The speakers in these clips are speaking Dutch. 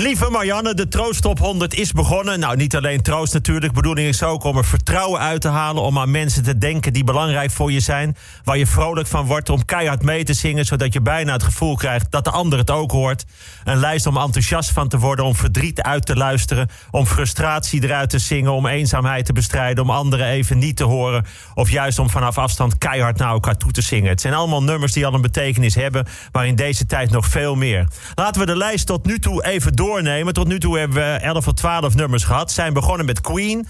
Lieve Marianne, de Troost Top 100 is begonnen. Nou, niet alleen troost natuurlijk. Bedoeling is ook om er vertrouwen uit te halen. Om aan mensen te denken die belangrijk voor je zijn. Waar je vrolijk van wordt. Om keihard mee te zingen. Zodat je bijna het gevoel krijgt dat de ander het ook hoort. Een lijst om enthousiast van te worden. Om verdriet uit te luisteren. Om frustratie eruit te zingen. Om eenzaamheid te bestrijden. Om anderen even niet te horen. Of juist om vanaf afstand keihard naar elkaar toe te zingen. Het zijn allemaal nummers die al een betekenis hebben. Maar in deze tijd nog veel meer. Laten we de lijst tot nu toe even Tot nu toe hebben we 11 of 12 nummers gehad. Zijn begonnen met Queen.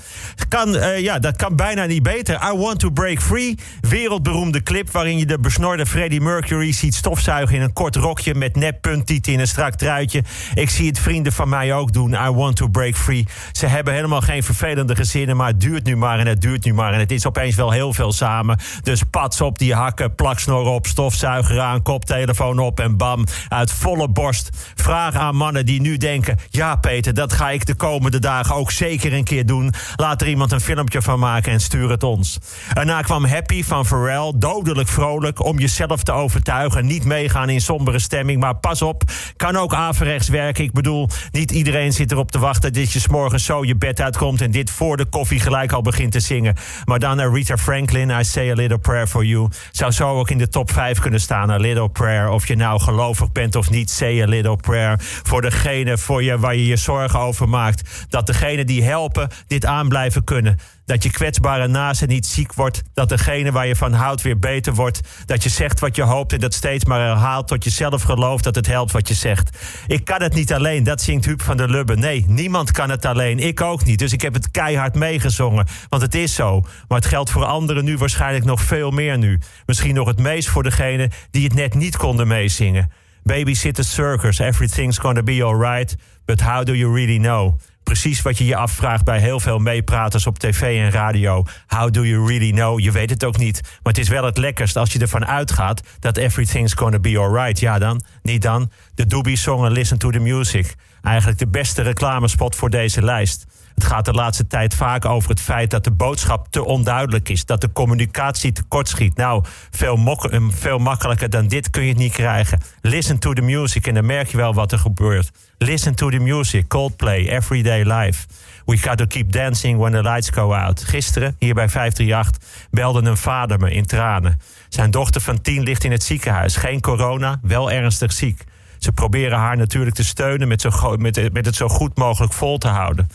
Kan, uh, ja, dat kan bijna niet beter. I Want to Break Free. Wereldberoemde clip waarin je de besnorde Freddie Mercury ziet stofzuigen in een kort rokje met nep punttieten in een strak truitje. Ik zie het vrienden van mij ook doen. I Want to Break Free. Ze hebben helemaal geen vervelende gezinnen, maar het duurt nu maar en het duurt nu maar. En het is opeens wel heel veel samen. Dus pats op die hakken, plaksnor op, stofzuiger aan, koptelefoon op en bam. Uit volle borst. Vraag aan mannen die nu denken: ja, Peter, dat ga ik de komende dagen ook zeker een keer doen. Laat er iemand een filmpje van maken en stuur het ons. Daarna kwam Happy van Pharrell, dodelijk vrolijk om jezelf te overtuigen. Niet meegaan in sombere stemming, maar pas op, kan ook averechts werken. Ik bedoel, niet iedereen zit erop te wachten dat je morgens zo je bed uitkomt en dit voor de koffie gelijk al begint te zingen. Maar dan Rita Franklin, I Say a Little Prayer for You. Zou zo ook in de top 5 kunnen staan. A Little Prayer. Of je nou gelovig bent of niet, Say a Little Prayer. Voor degene voor je, waar je je zorgen over maakt. Dat degene die helpen dit aan blijven kunnen. Dat je kwetsbare naaste niet ziek wordt. Dat degene waar je van houdt weer beter wordt. Dat je zegt wat je hoopt en dat steeds maar herhaalt tot je zelf gelooft dat het helpt wat je zegt. Ik kan het niet alleen, dat zingt Huub van der Lubbe. Nee, niemand kan het alleen. Ik ook niet. Dus ik heb het keihard meegezongen. Want het is zo. Maar het geldt voor anderen nu waarschijnlijk nog veel meer nu. Misschien nog het meest voor degene die het net niet konden meezingen. Babysitter circus, everything's gonna be alright. But how do you really know? Precies wat je je afvraagt bij heel veel meepraters op tv en radio. How do you really know? Je weet het ook niet. Maar het is wel het lekkerst als je ervan uitgaat dat everything's gonna be alright. Ja dan, niet dan. De Doobie Song Listen to the Music. Eigenlijk de beste reclamespot voor deze lijst. Het gaat de laatste tijd vaak over het feit dat de boodschap te onduidelijk is. Dat de communicatie tekort schiet. Nou, veel, veel makkelijker dan dit kun je het niet krijgen. Listen to the music en dan merk je wel wat er gebeurt. Listen to the music, Coldplay, Everyday Life. We got to keep dancing when the lights go out. Gisteren, hier bij 538, belde een vader me in tranen. Zijn dochter van tien ligt in het ziekenhuis. Geen corona, wel ernstig ziek. Ze proberen haar natuurlijk te steunen met, zo, met, met het zo goed mogelijk vol te houden.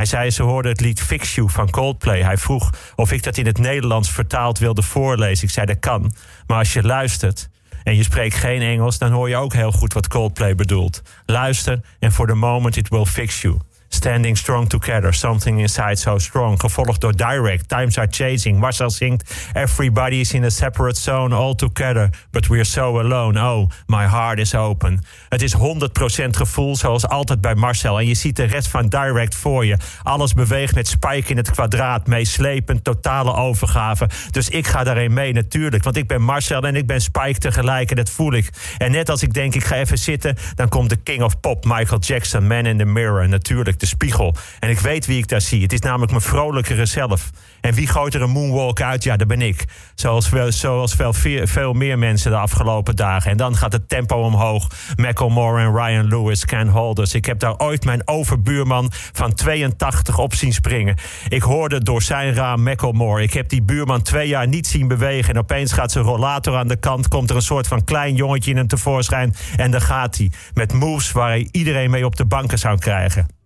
Hij zei, ze hoorde het lied Fix You van Coldplay. Hij vroeg of ik dat in het Nederlands vertaald wilde voorlezen. Ik zei, dat kan. Maar als je luistert en je spreekt geen Engels... dan hoor je ook heel goed wat Coldplay bedoelt. Luister en for the moment it will fix you. Standing Strong Together, Something Inside So Strong. Gevolgd door Direct, Times Are Changing. Marcel zingt Everybody is in a separate zone, all together. But we're so alone. Oh, my heart is open. Het is 100% gevoel, zoals altijd bij Marcel. En je ziet de rest van Direct voor je. Alles beweegt met Spike in het kwadraat. Meeslepend, totale overgave. Dus ik ga daarin mee natuurlijk. Want ik ben Marcel en ik ben Spike tegelijk. En dat voel ik. En net als ik denk, ik ga even zitten... dan komt de king of pop, Michael Jackson, Man in the Mirror. Natuurlijk de spiegel. En ik weet wie ik daar zie. Het is namelijk mijn vrolijkere zelf. En wie gooit er een moonwalk uit? Ja, dat ben ik. Zoals, zoals veel, veel meer mensen de afgelopen dagen. En dan gaat het tempo omhoog. Macklemore en Ryan Lewis, Ken Holders. Ik heb daar ooit mijn overbuurman van 82 op zien springen. Ik hoorde door zijn raam Macklemore. Ik heb die buurman twee jaar niet zien bewegen. En opeens gaat zijn rollator aan de kant. Komt er een soort van klein jongetje in hem tevoorschijn. En dan gaat hij. Met moves waar hij iedereen mee op de banken zou krijgen.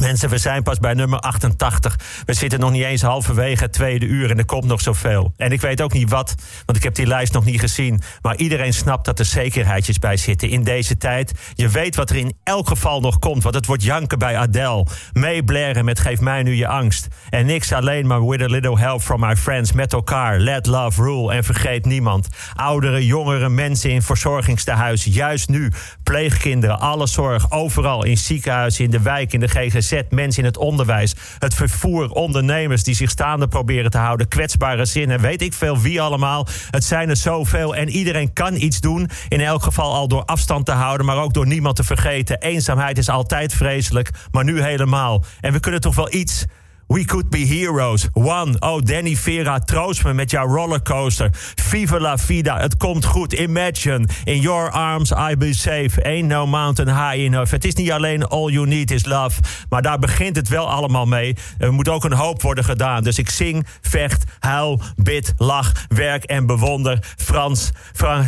Mensen, we zijn pas bij nummer 88. We zitten nog niet eens halverwege het tweede uur en er komt nog zoveel. En ik weet ook niet wat, want ik heb die lijst nog niet gezien. Maar iedereen snapt dat er zekerheidjes bij zitten in deze tijd. Je weet wat er in elk geval nog komt, want het wordt janken bij Adele. Meeblaren met Geef mij nu je angst. En niks alleen maar with a little help from my friends. Met elkaar, let love rule en vergeet niemand. Oudere, jongere mensen in verzorgingstehuizen. Juist nu, pleegkinderen, alle zorg, overal in ziekenhuizen, in de wijk, in de GGZ zet mensen in het onderwijs, het vervoer, ondernemers die zich staande proberen te houden, kwetsbare zinnen, weet ik veel wie allemaal. Het zijn er zoveel en iedereen kan iets doen. In elk geval al door afstand te houden, maar ook door niemand te vergeten. Eenzaamheid is altijd vreselijk, maar nu helemaal. En we kunnen toch wel iets We could be heroes. One. Oh, Danny Vera, troost me met jouw rollercoaster. Viva la vida. Het komt goed. Imagine. In your arms I be safe. Ain't no mountain high enough. Het is niet alleen all you need is love. Maar daar begint het wel allemaal mee. Er moet ook een hoop worden gedaan. Dus ik zing, vecht, huil, bid, lach, werk en bewonder. Frans, Frans,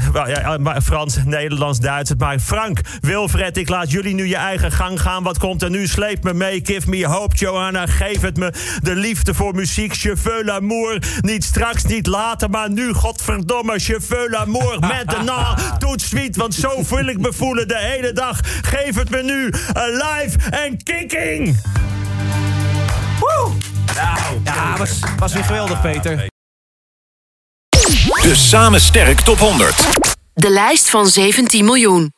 Frans Nederlands, Duits. Maar Frank, Wilfred, ik laat jullie nu je eigen gang gaan. Wat komt er nu? Sleep me mee. Give me hope, Johanna. Geef het me. De liefde voor muziek, cheveux l'amour. Niet straks, niet later, maar nu, godverdomme, cheveux l'amour. Maintenant, doet sweet, want zo voel ik me voelen de hele dag. Geef het me nu, alive en kicking. Woe! Nou, ja, was, was weer geweldig, Peter. De Samen Sterk Top 100. De lijst van 17 miljoen.